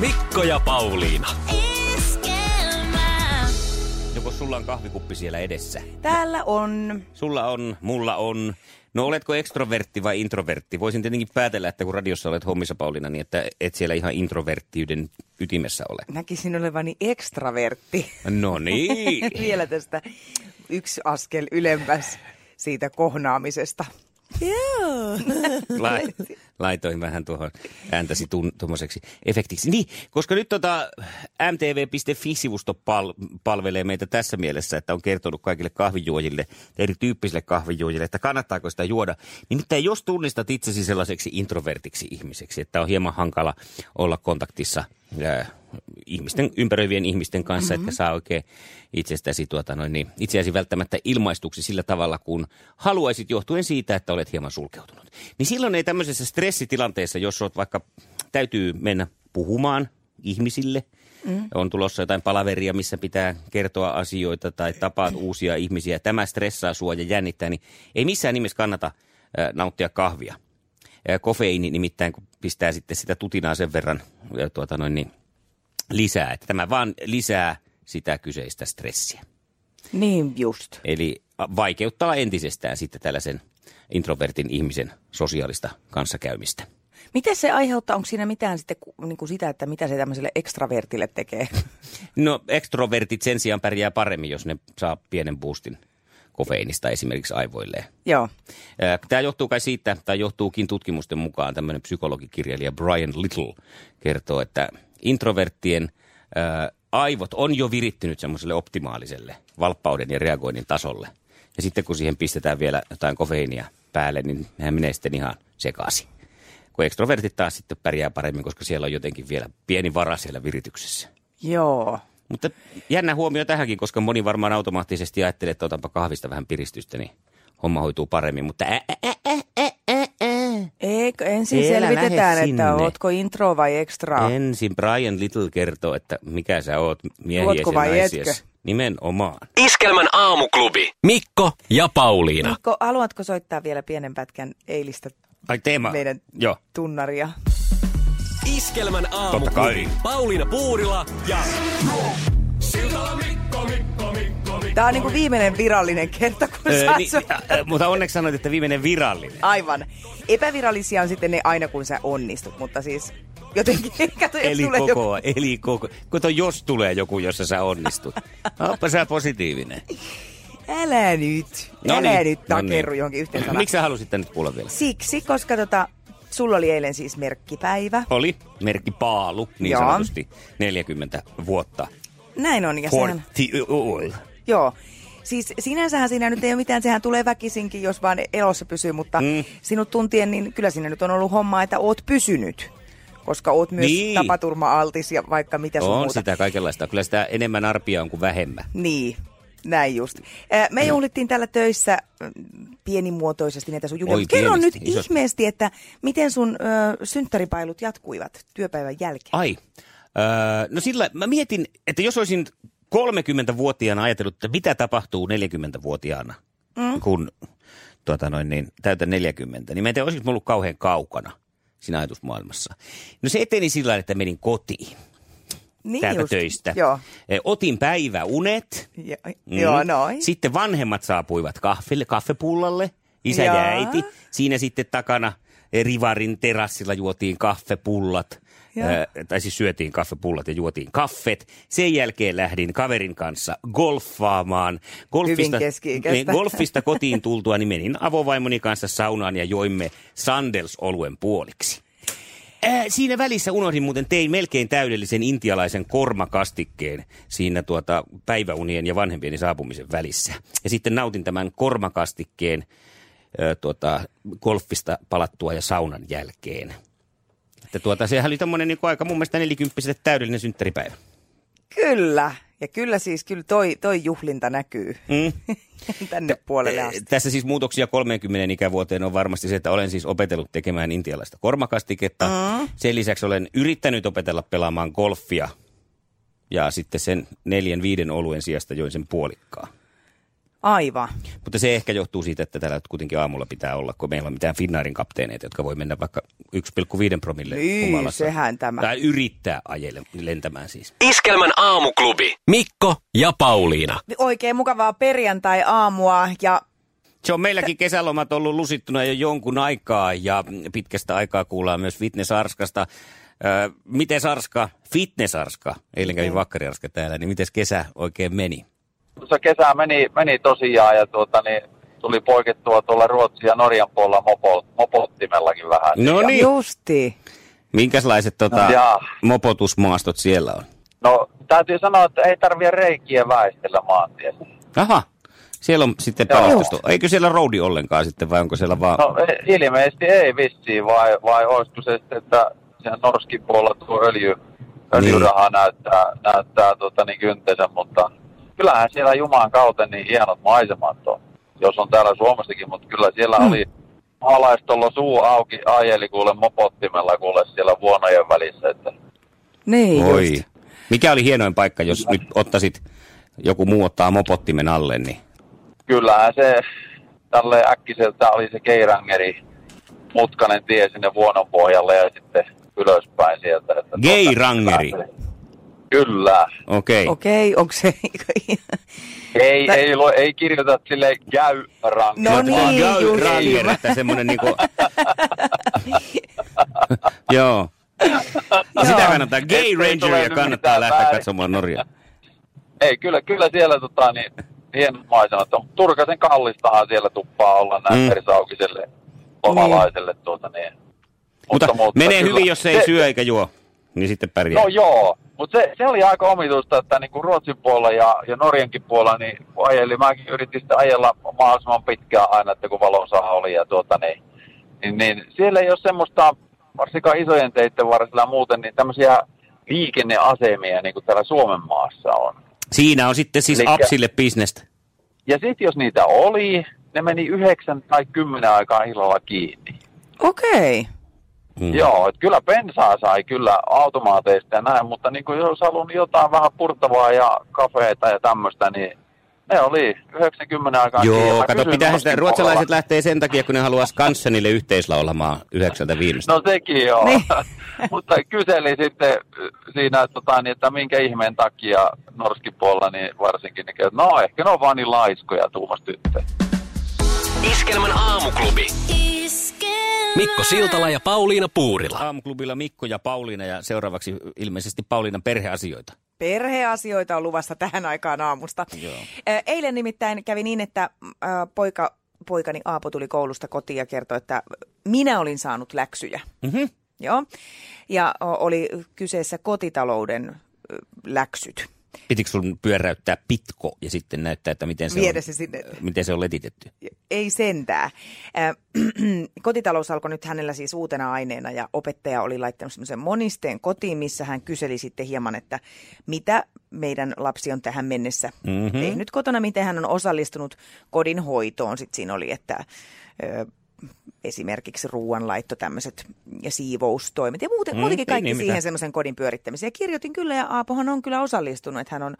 Mikko ja Pauliina. Joko sulla on kahvikuppi siellä edessä? Täällä on. Sulla on, mulla on. No oletko ekstrovertti vai introvertti? Voisin tietenkin päätellä, että kun radiossa olet hommissa Pauliina, niin että et siellä ihan introverttiyden ytimessä ole. Näkisin olevani ekstravertti. No niin. Vielä tästä yksi askel ylemmäs siitä kohnaamisesta. Joo. laitoin vähän tuohon ääntäsi tuommoiseksi efektiksi. Niin, koska nyt tota mtv.fi-sivusto pal- palvelee meitä tässä mielessä, että on kertonut kaikille kahvijuojille, erityyppisille kahvijuojille, että kannattaako sitä juoda. Nimittäin jos tunnistat itsesi sellaiseksi introvertiksi ihmiseksi, että on hieman hankala olla kontaktissa ää, ihmisten, ympäröivien ihmisten kanssa, mm-hmm. että saa oikein itsestäsi tuota noin, niin, itseäsi välttämättä ilmaistuksi sillä tavalla, kun haluaisit johtuen siitä, että olet hieman sulkeutunut. Niin silloin ei tämmöisessä stressitilanteessa, jos olet vaikka, täytyy mennä puhumaan ihmisille, mm. on tulossa jotain palaveria, missä pitää kertoa asioita tai tapaat uusia ihmisiä, tämä stressaa sua ja jännittää, niin ei missään nimessä kannata äh, nauttia kahvia. Äh, kofeiini nimittäin kun pistää sitten sitä tutinaa sen verran tuota noin, niin, lisää, että tämä vaan lisää sitä kyseistä stressiä. Niin just. Eli vaikeuttaa entisestään sitten tällaisen introvertin ihmisen sosiaalista kanssakäymistä. Miten se aiheuttaa, onko siinä mitään sitten niin kuin sitä, että mitä se tämmöiselle ekstravertille tekee? No ekstrovertit sen sijaan pärjää paremmin, jos ne saa pienen boostin kofeiinista esimerkiksi aivoilleen. Joo. Tämä johtuu kai siitä, tai johtuukin tutkimusten mukaan, tämmöinen psykologikirjailija Brian Little kertoo, että introverttien aivot on jo virittynyt semmoiselle optimaaliselle valppauden ja reagoinnin tasolle. Ja sitten kun siihen pistetään vielä jotain kofeiinia päälle, niin nehän menee sitten ihan sekaisin. Kun ekstrovertit taas sitten pärjää paremmin, koska siellä on jotenkin vielä pieni vara siellä virityksessä. Joo. Mutta jännä huomio tähänkin, koska moni varmaan automaattisesti ajattelee, että otanpa kahvista vähän piristystä, niin homma hoituu paremmin. Mutta ä, ä, ä, ä. Eikö ensin Elä selvitetään, että ootko intro vai extra? Ensin Brian Little kertoo, että mikä sä oot miehiesi Ootko vai etkö? Nimenomaan. Iskelmän aamuklubi. Mikko ja Pauliina. Mikko, haluatko soittaa vielä pienen pätkän eilistä Ai teema. meidän Joo. tunnaria? Iskelmän Totta aamuklubi. kai. Pauliina Puurila ja Tämä on niin kuin viimeinen virallinen kerta, kun Öö, sä niin, so- ä, ä, mutta onneksi sanoit, että viimeinen virallinen. Aivan. Epävirallisia on sitten ne aina, kun sä onnistut, mutta siis jotenkin, kato, Eli tulee koko, joku... eli koko. Kato, jos tulee joku, jossa sä onnistut. Oppa sä positiivinen. Älä nyt, No älä niin, nyt no takerru niin. johonkin yhteen sanaan. Miksi sä halusit tänne kuulla vielä? Siksi, koska tota, sulla oli eilen siis merkkipäivä. Oli merkki Paalu, niin Joo. sanotusti 40 vuotta. Näin on, ja sehän, joo. Siis sinänsähän siinä nyt ei ole mitään, sehän tulee väkisinkin, jos vaan elossa pysyy, mutta Mm. mm. sinut tuntien, niin kyllä siinä nyt on ollut hommaa, että oot pysynyt. Koska oot myös Niin. tapaturma-altis ja vaikka mitä sun On muuta. sitä kaikenlaista. Kyllä sitä enemmän arpia on kuin vähemmän. Niin, näin just. Me juhlittiin täällä töissä mm, pienimuotoisesti näitä sun juhlia. Kerro nyt pienesti, isot- ihmeesti, että miten sun ö, synttäripailut jatkuivat työpäivän jälkeen. Ai. Öö, no sillä, mä mietin, että jos olisin 30-vuotiaana ajatellut, että mitä tapahtuu 40-vuotiaana, mm. kun tuota noin, niin, täytän 40, niin mä en tiedä, olisiko ollut kauhean kaukana siinä ajatusmaailmassa. No se eteni sillä että menin kotiin niin täältä just. töistä. Joo. Eh, Otin päiväunet. Ja, Mm. Joo, noin. Sitten vanhemmat saapuivat kaffelle, kaffepullalle, isä Jaa. ja äiti. Siinä sitten takana eh, Rivarin terassilla juotiin kaffepullat. Äh, tai siis syötiin kaffepullat ja juotiin kaffet. Sen jälkeen lähdin kaverin kanssa golfaamaan. Hyvin keski-ikäistä. niin, golfista kotiin tultua, niin menin avovaimoni kanssa saunaan ja joimme Sandels-oluen puoliksi. Ää, siinä välissä unohdin muuten, tein melkein täydellisen intialaisen kormakastikkeen siinä tuota päiväunien ja vanhempieni saapumisen välissä. Ja sitten nautin tämän kormakastikkeen ää, tuota, golfista palattua ja saunan jälkeen. Että tuota, sehän oli tommonen niin aika mun mielestä nelikymppiselle täydellinen synttäripäivä. Kyllä. Ja kyllä siis, kyllä toi, toi juhlinta näkyy Mm. tänne puolelle asti. Tässä siis muutoksia 30 ikävuoteen on varmasti se, että olen siis opetellut tekemään intialaista kormakastiketta. Mm. Sen lisäksi olen yrittänyt opetella pelaamaan golfia. Ja sitten sen neljän viiden oluen sijasta join sen puolikkaa. Aivan. Mutta se ehkä johtuu siitä, että täällä kuitenkin aamulla pitää olla, kun meillä on mitään Finnairin kapteeneita, jotka voi mennä vaikka 1,5 promille Niin, humalassa. sehän tämä. Tai yrittää ajelle, lentämään siis. Iskelmän aamuklubi. Mikko ja Pauliina. Oikein mukavaa perjantai-aamua ja Se on meilläkin kesälomat ollut lusittuna jo jonkun aikaa ja pitkästä aikaa kuullaan myös Fitness-Arskasta. Öö, miten Arska, Fitness-Arska, eilen kävi Vakkari-Arska täällä, niin miten kesä oikein meni? Tuossa kesä meni, meni tosiaan ja tuota, niin, tuli poikettua tuolla Ruotsin ja Norjan puolella mopo, mopottimellakin vähän. No niin, justi. minkälaiset tota, No, mopotusmaastot siellä on? No täytyy sanoa, että ei tarvitse reikiä väistellä maantiessä. Aha, siellä on sitten panostusta. Eikö siellä roadi ollenkaan sitten vai onko siellä vaan... No e- ilmeisesti ei vissiin, vai, vai olisiko se sitten, että siellä Norskin puolella tuo öljy, öljyraha näyttää, näyttää tuota, niin kyntensä, mutta kyllähän siellä Jumalan kautta niin hienot maisemat on, jos on täällä Suomessakin, mutta kyllä siellä Mm. oli maalaistolla suu auki, ajeli kuule mopottimella kuule siellä vuonojen välissä, että Niin Oi. just. Mikä oli hienoin paikka, jos nyt ottaisit, joku muu ottaa mopottimen alle, niin... kyllähän se tälle äkkiseltä oli se Keirangeri mutkainen tie sinne vuonon pohjalle ja sitten ylöspäin sieltä. Että Geirangeri. Kyllä. Okei. Okay. Okei, onko se... Ei, Tä- ei, lu- ei kirjoita sille käy No niin, just. Ranger, että semmoinen niinku... Joo. Sitä kannattaa. Gay Rangeria kannattaa lähteä väärin. katsomaan Norjaa. Ei, kyllä, kyllä siellä tota, niin, hienot maisemat on. Turkasen kallistahan siellä tuppaa olla näin Mm. mm. persaukiselle omalaiselle. Tuota, niin. Mutta, menee kyllä- hyvin, jos ei syö eikä juo. Niin sitten pärjää. No joo, mutta se, se oli aika omituista, että niinku Ruotsin puolella ja, ja Norjankin puolella, niin kun ajeli, mäkin yritin sitä ajella mahdollisimman pitkään aina, että kun valonsaha oli ja tuota niin, niin, niin siellä ei ole semmoista, varsinkaan isojen teiden varsilla ja muuten, niin tämmöisiä liikenneasemia, niin kuin täällä Suomen maassa on. Siinä on sitten siis Elikkä- apsille bisnestä. Ja sitten jos niitä oli, ne meni yhdeksän tai kymmenen aikaa illalla kiinni. Okei. Mm. Joo, että kyllä bensaa sai kyllä automaateista ja näin, mutta niin kuin jos haluan jotain vähän purtavaa ja kafeita ja tämmöistä, niin ne oli 90 aikaa. Joo, kato, pitää sitä, ruotsalaiset puolella. lähtee sen takia, kun ne haluaa Skansenille yhteislaulamaan yhdeksältä viimeistä. No sekin joo, Niin. mutta kyseli sitten siinä, tota, niin, että minkä ihmeen takia Norskin puolella niin varsinkin, niin, että no ehkä ne on vaan niin laiskoja tuumas tyttö. Iskelmän aamuklubi. Mikko Siltala ja Pauliina Puurila. Aamuklubilla Mikko ja Pauliina ja seuraavaksi ilmeisesti Pauliinan perheasioita. Perheasioita on luvassa tähän aikaan aamusta. Joo. Eilen nimittäin kävi niin, että poika, poikani Aapo tuli koulusta kotiin ja kertoi, että minä olin saanut läksyjä. Mhm. Joo. Ja oli kyseessä kotitalouden läksyt. Pitikö sun pyöräyttää pitko ja sitten näyttää, että miten se, Viedä on, se sinne. miten se on letitetty? Ei sentää. Äh, Kotitalous alkoi nyt hänellä siis uutena aineena ja opettaja oli laittanut semmoisen monisteen kotiin, missä hän kyseli sitten hieman, että mitä meidän lapsi on tähän mennessä Mhm. mm-hmm. tehnyt kotona, miten hän on osallistunut kodin hoitoon. Sitten siinä oli, että esimerkiksi ruoanlaitto, tämmöiset ja siivoustoimet ja muuten, Mm, muutenkin kaikki niin, siihen semmoisen kodin pyörittämiseen. Ja kirjoitin kyllä ja Aapohan on kyllä osallistunut, että hän on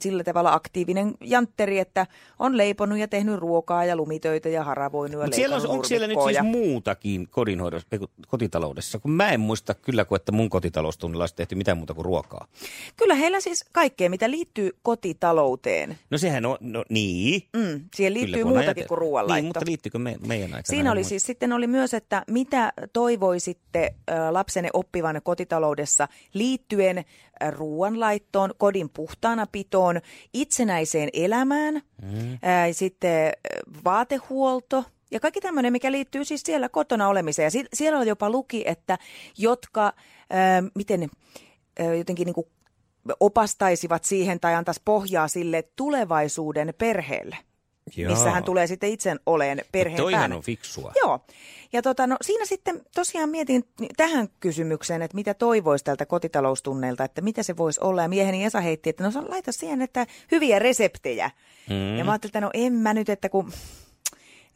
sillä tavalla aktiivinen jantteri, että on leiponut ja tehnyt ruokaa ja lumitöitä ja haravoinut ja Mutta siellä on, onko siellä nyt siis ja... muutakin kodinhoidossa, kotitaloudessa? Kun mä en muista kyllä, kun että mun kotitaloustunnilla olisi tehty mitään muuta kuin ruokaa. Kyllä heillä siis kaikkea, mitä liittyy kotitalouteen. No sehän on, no niin. Mm, siihen liittyy Kyllä, muutakin ajatellut. kuin ruoanlaitto. Niin, mutta liittyykö me, meidän aikana? Siinä oli En siis sitten oli myös, että mitä toivoisitte lapsenne oppivan kotitaloudessa liittyen ruoanlaittoon, kodin puhtaana pitoon, itsenäiseen elämään, mm. ö, sitten vaatehuolto ja kaikki tämmöinen, mikä liittyy siis siellä kotona olemiseen. Ja si- siellä jopa luki, että jotka, ö, miten ö, jotenkin niin kuin opastaisivat siihen tai antaisi pohjaa sille tulevaisuuden perheelle. Jaa. missä hän tulee sitten itse oleen perheen Toihan päänä. on fiksua. Joo. Ja tota, no, siinä sitten tosiaan mietin tähän kysymykseen, että mitä toivoisi tältä kotitaloustunneilta, että mitä se voisi olla. Ja mieheni Esa heitti, että no laita siihen, että hyviä reseptejä. Mm. Ja mä ajattelin, että no en mä nyt, että kun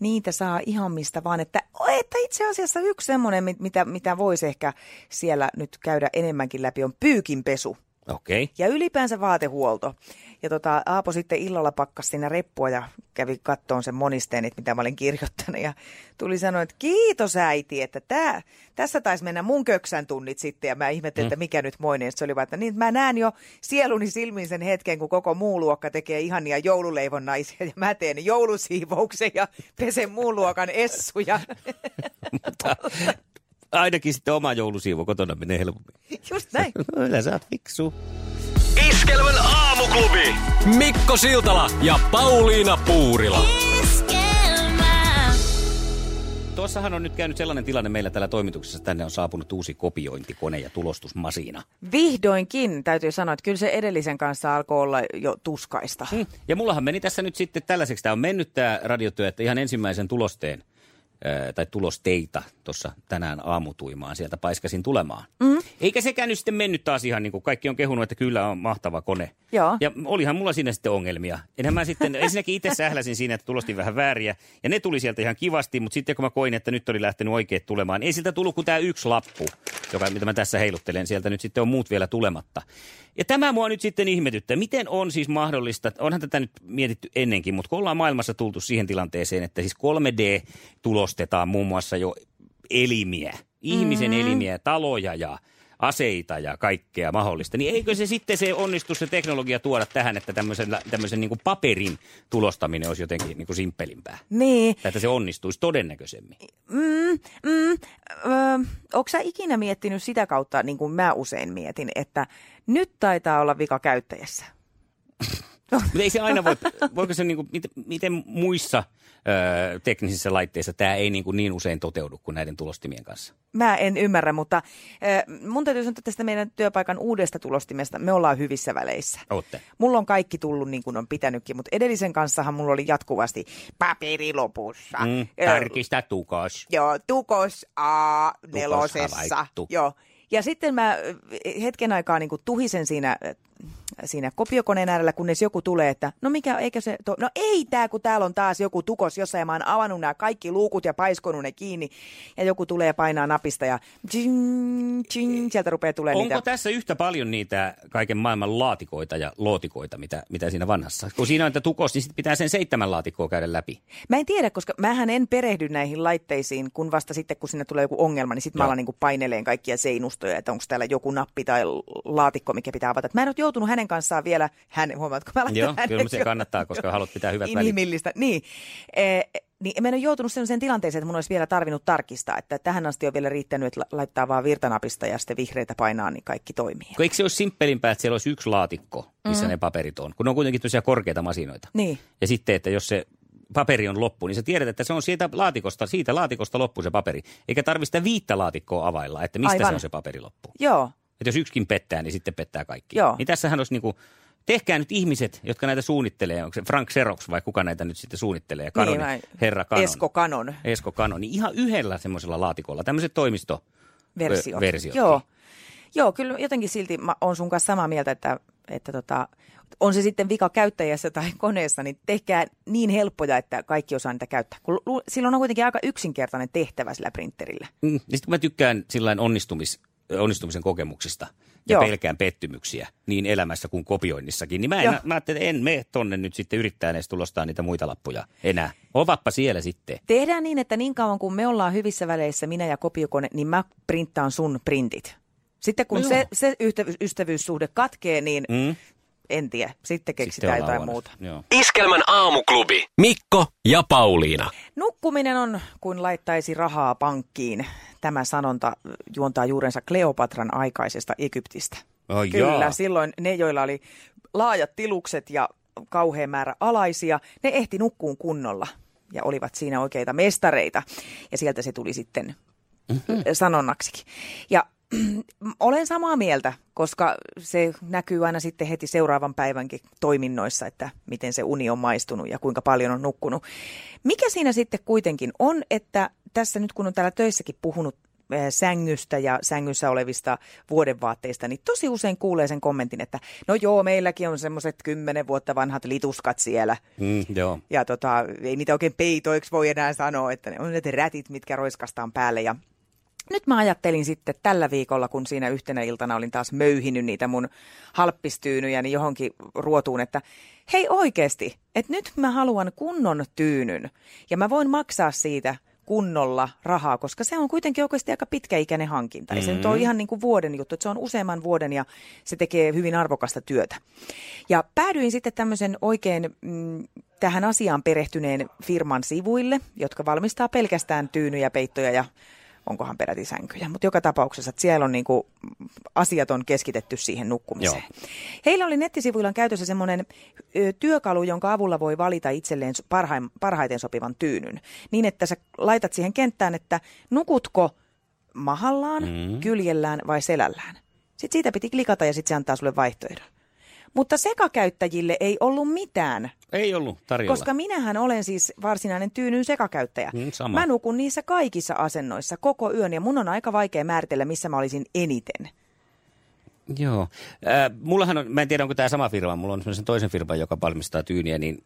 niitä saa ihan mistä vaan, että, että itse asiassa yksi semmoinen, mitä, mitä voisi ehkä siellä nyt käydä enemmänkin läpi, on pyykinpesu. Okei. Okay. Ja ylipäänsä vaatehuolto. Ja tota, Aapo sitten illalla pakkasi siinä reppua ja kävi kattoon sen monisteen, että mitä mä olin kirjoittanut. Ja tuli sanoa, että kiitos äiti, että tää, tässä taisi mennä mun köksän tunnit sitten. Ja mä ihmettelin, että mikä nyt moinen. Se oli vaan, että niin, mä näen jo sieluni silmin sen hetken, kun koko muu luokka tekee ihania joululeivonnaisia. Ja mä teen joulusiivouksen ja pesen muun luokan essuja. Mutta ainakin sitten oma joulusiivo kotona menee helpommin. Just näin. No, Ylä sä oot fiksu. Iskelmän aamuklubi. Mikko Siltala ja Pauliina Puurila. Tuossahan on nyt käynyt sellainen tilanne meillä täällä toimituksessa, että tänne on saapunut uusi kopiointikone ja tulostusmasina. Vihdoinkin täytyy sanoa, että kyllä se edellisen kanssa alkoi olla jo tuskaista. Mm. Ja mullahan meni tässä nyt sitten tällaiseksi, tämä on mennyt tämä radiotyö, että ihan ensimmäisen tulosteen tai tulosteita tuossa tänään aamutuimaan sieltä paiskasin tulemaan. Mm. Eikä sekään nyt sitten mennyt taas ihan niin kuin kaikki on kehunut, että kyllä on mahtava kone. Joo. Ja olihan mulla siinä sitten ongelmia. Enhän mä sitten, ensinnäkin itse sähläsin siinä, että tulostin vähän vääriä. Ja ne tuli sieltä ihan kivasti, mutta sitten kun mä koin, että nyt oli lähtenyt oikeet tulemaan, ei siltä tullut kuin tämä yksi lappu, joka, mitä mä tässä heiluttelen. Sieltä nyt sitten on muut vielä tulematta. Ja tämä mua nyt sitten ihmetyttää. Miten on siis mahdollista, onhan tätä nyt mietitty ennenkin, mutta kun ollaan maailmassa tultu siihen tilanteeseen, että siis 3D tulostetaan muun muassa jo elimiä, ihmisen mm-hmm. elimiä, taloja ja aseita ja kaikkea mahdollista, niin eikö se sitten se onnistu se teknologia tuoda tähän, että tämmöisen, tämmöisen niin kuin paperin tulostaminen olisi jotenkin niin kuin simppelimpää? Niin. Tai että se onnistuisi todennäköisemmin. Mm, mm, ö, onko sä ikinä miettinyt sitä kautta, niin kuin mä usein mietin, että nyt taitaa olla vika käyttäjässä? Mutta ei se aina voi, voiko se niin kuin, miten, miten muissa ö, teknisissä laitteissa tämä ei niin, kuin niin usein toteudu kuin näiden tulostimien kanssa? Mä en ymmärrä, mutta ö, mun täytyy sanoa tästä meidän työpaikan uudesta tulostimesta. Me ollaan hyvissä väleissä. Ootte. Mulla on kaikki tullut niin kuin on pitänytkin, mutta edellisen kanssahan mulla oli jatkuvasti paperi lopussa. Mm, tarkista tukos. Joo, tukos A nelosessa. Joo. Ja sitten mä ö, hetken aikaa niin kuin tuhisen siinä, ö, siinä kopiokoneen äärellä, kunnes joku tulee, että no mikä, eikö se, to... no ei tää, kun täällä on taas joku tukos jossain, ja mä oon avannut nämä kaikki luukut ja paiskonut ne kiinni, ja joku tulee ja painaa napista, ja tsching, sieltä rupeaa tulemaan Onko niitä. tässä yhtä paljon niitä kaiken maailman laatikoita ja lootikoita, mitä, mitä siinä vanhassa? Kun siinä on, että tukos, niin sitten pitää sen seitsemän laatikkoa käydä läpi. Mä en tiedä, koska mähän en perehdy näihin laitteisiin, kun vasta sitten, kun sinne tulee joku ongelma, niin sitten mä alan niin paineleen kaikkia seinustoja, että onko täällä joku nappi tai laatikko, mikä pitää avata. Et Mä en ole joutunut hänen kanssaan vielä, hän, huomaatko, mä laitan Joo, kyllä se jo- kannattaa, koska haluat pitää hyvät välit. Inhimillistä, niin. E, niin mä en ole joutunut sellaiseen tilanteeseen, että mun olisi vielä tarvinnut tarkistaa, että tähän asti on vielä riittänyt, että la- laittaa vaan virtanapista ja sitten vihreitä painaa, niin kaikki toimii. Kun eikö se olisi simppelimpää, että siellä olisi yksi laatikko, missä mm. ne paperit on, kun ne on kuitenkin tosiaan korkeita masinoita. Niin. Ja sitten, että jos se paperi on loppu, niin sä tiedät, että se on siitä laatikosta, siitä laatikosta loppu se paperi. Eikä tarvitse sitä viittä laatikkoa availla, että mistä Aivan. se on se paperi loppu. Joo, Että jos yksikin pettää, niin sitten pettää kaikki. Joo. Niin tässähän olisi niin kuin, tehkää nyt ihmiset, jotka näitä suunnittelee, onko se Frank Xerox vai kuka näitä nyt sitten suunnittelee, Canon, vai- herra Canon. Esko Kanon Esko Canon, niin ihan yhdellä semmoisella laatikolla, tämmöiset toimisto versiot. Ö, versiotkin. Joo. Joo, kyllä jotenkin silti mä oon sun kanssa samaa mieltä, että, että tota, on se sitten vika käyttäjässä tai koneessa, niin tehkää niin helppoja, että kaikki osaa niitä käyttää. Kun lu- silloin on kuitenkin aika yksinkertainen tehtävä sillä printerillä. Mm, niin sitten kun mä tykkään sillain onnistumis, onnistumisen kokemuksista ja Joo. pelkään pettymyksiä niin elämässä kuin kopioinnissakin, niin mä, Joo. en, mä ajattelin, että en mene tonne nyt sitten yrittää edes tulostaa niitä muita lappuja enää. Ovappa siellä sitten. Tehdään niin, että niin kauan kuin me ollaan hyvissä väleissä, minä ja kopiokone, niin mä printtaan sun printit. Sitten kun No se, se ystävyys, ystävyyssuhde katkee, niin mm. En tiedä. Sitten Sitten keksitään ollaan jotain muuta. Joo. Iskelmän aamuklubi. Mikko ja Pauliina. Nukkuminen on kuin laittaisi rahaa pankkiin. Tämä sanonta juontaa juurensa Kleopatran aikaisesta Egyptistä. Ai Kyllä, jaa. silloin ne, joilla oli laajat tilukset ja kauhean määrä alaisia, ne ehti nukkuun kunnolla ja olivat siinä oikeita mestareita. Ja sieltä se tuli sitten mm-hmm. sanonnaksikin. Ja olen samaa mieltä, koska se näkyy aina sitten heti seuraavan päivänkin toiminnoissa, että miten se uni on maistunut ja kuinka paljon on nukkunut. Mikä siinä sitten kuitenkin on, että tässä nyt kun on täällä töissäkin puhunut eh, sängystä ja sängyssä olevista vuodenvaatteista, niin tosi usein kuulee sen kommentin, että no joo, meilläkin on semmoiset kymmenen vuotta vanhat lituskat siellä. Mm, joo. Ja tota, ei niitä oikein peitoiksi voi enää sanoa, että ne on ne rätit, mitkä roiskastaan päälle. Ja nyt mä ajattelin sitten tällä viikolla, kun siinä yhtenä iltana olin taas möyhinyt niitä mun halppistyynyjä niin johonkin ruotuun, että hei oikeasti, että nyt mä haluan kunnon tyynyn ja mä voin maksaa siitä kunnolla rahaa, koska se on kuitenkin oikeasti aika pitkäikäinen hankinta. Mm-hmm. se nyt on ihan niin kuin vuoden juttu, että se on useamman vuoden ja se tekee hyvin arvokasta työtä. Ja päädyin sitten tämmöisen oikein mm, tähän asiaan perehtyneen firman sivuille, jotka valmistaa pelkästään tyynyjä, peittoja ja onkohan peräti sänkyjä. Mutta joka tapauksessa, että siellä on niinku, asiat on keskitetty siihen nukkumiseen. Joo. Heillä oli nettisivuillaan käytössä semmoinen työkalu, jonka avulla voi valita itselleen parhaim, parhaiten sopivan tyynyn. Niin, että sä laitat siihen kenttään, että nukutko mahallaan, mm. kyljellään vai selällään. Sitten siitä piti klikata ja sitten se antaa sulle vaihtoehdon. Mutta sekakäyttäjille ei ollut mitään. Ei ollut tarjolla. Koska minähän olen siis varsinainen tyynyn sekakäyttäjä. Mm, sama. Mä nukun niissä kaikissa asennoissa koko yön ja mun on aika vaikea määritellä, missä mä olisin eniten. Joo. Äh, mullahan on, mä en tiedä onko tämä sama firma, mulla on sellaisen toisen firman, joka valmistaa tyyniä, niin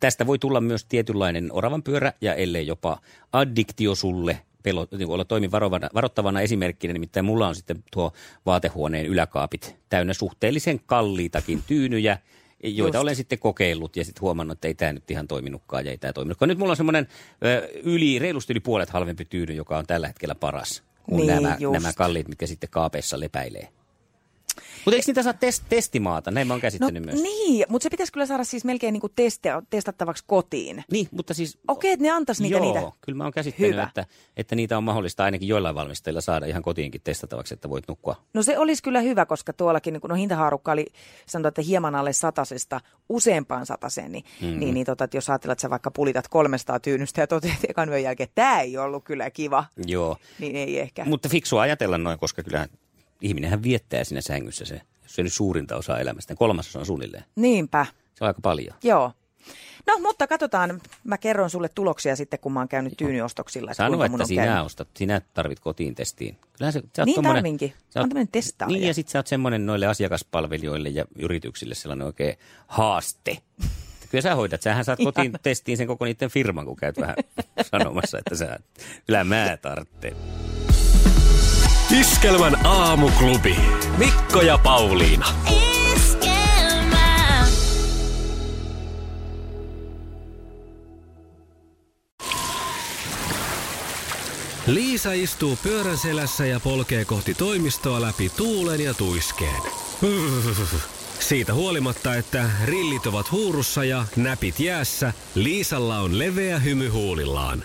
tästä voi tulla myös tietynlainen oravan pyörä ja ellei jopa addiktio sulle pelo, niin olla toimin varovana, varoittavana esimerkkinä, nimittäin mulla on sitten tuo vaatehuoneen yläkaapit täynnä suhteellisen kalliitakin tyynyjä, joita Just. olen sitten kokeillut ja sitten huomannut, että ei tämä nyt ihan toiminutkaan ja ei tämä toiminutkaan. Nyt mulla on semmoinen yli, reilusti yli puolet halvempi tyyny, joka on tällä hetkellä paras kuin niin, nämä, nämä kalliit, mitkä sitten kaapeissa lepäilee. Mutta eikö niitä saa test- testimaata? Näin mä oon käsittänyt no, myös. Niin, mutta se pitäisi kyllä saada siis melkein niinku testi- testattavaksi kotiin. Niin, mutta siis... Okei, että ne antaisi niitä joo, niitä. kyllä mä oon käsittänyt, että, että niitä on mahdollista ainakin joillain valmistajilla saada ihan kotiinkin testattavaksi, että voit nukkua. No se olisi kyllä hyvä, koska tuollakin, kun no hintahaarukka oli sanotaan, että hieman alle satasesta useampaan sataseen, niin, mm-hmm. niin, niin tota, että jos ajatellaan, että sä vaikka pulitat 300 tyynystä ja toteat ekan yön jälkeen, että tämä ei ollut kyllä kiva, Joo. niin ei ehkä. Mutta fiksua ajatella noin, koska kyllähän ihminenhän viettää siinä sängyssä se, se on suurinta osaa elämästä. Kolmasosa on suunnilleen. Niinpä. Se on aika paljon. Joo. No, mutta katsotaan. Mä kerron sulle tuloksia sitten, kun mä oon käynyt tyynyostoksilla. Että Sano, että sinä käynyt. ostat, sinä tarvit kotiin testiin. Kyllähän se, sä niin tarvinkin. Sä oot, on testaaja. Niin, ja sitten sä oot semmoinen noille asiakaspalvelijoille ja yrityksille sellainen oikein haaste. Kyllä sä hoidat. Sähän saat kotiin testiin sen koko niiden firman, kun käyt vähän sanomassa, että sä, kyllä mä tarvitsen. Iskelmän aamuklubi. Mikko ja Pauliina. Iskelmä. Liisa istuu pyörän selässä ja polkee kohti toimistoa läpi tuulen ja tuiskeen. Siitä huolimatta, että rillit ovat huurussa ja näpit jäässä, Liisalla on leveä hymy huulillaan.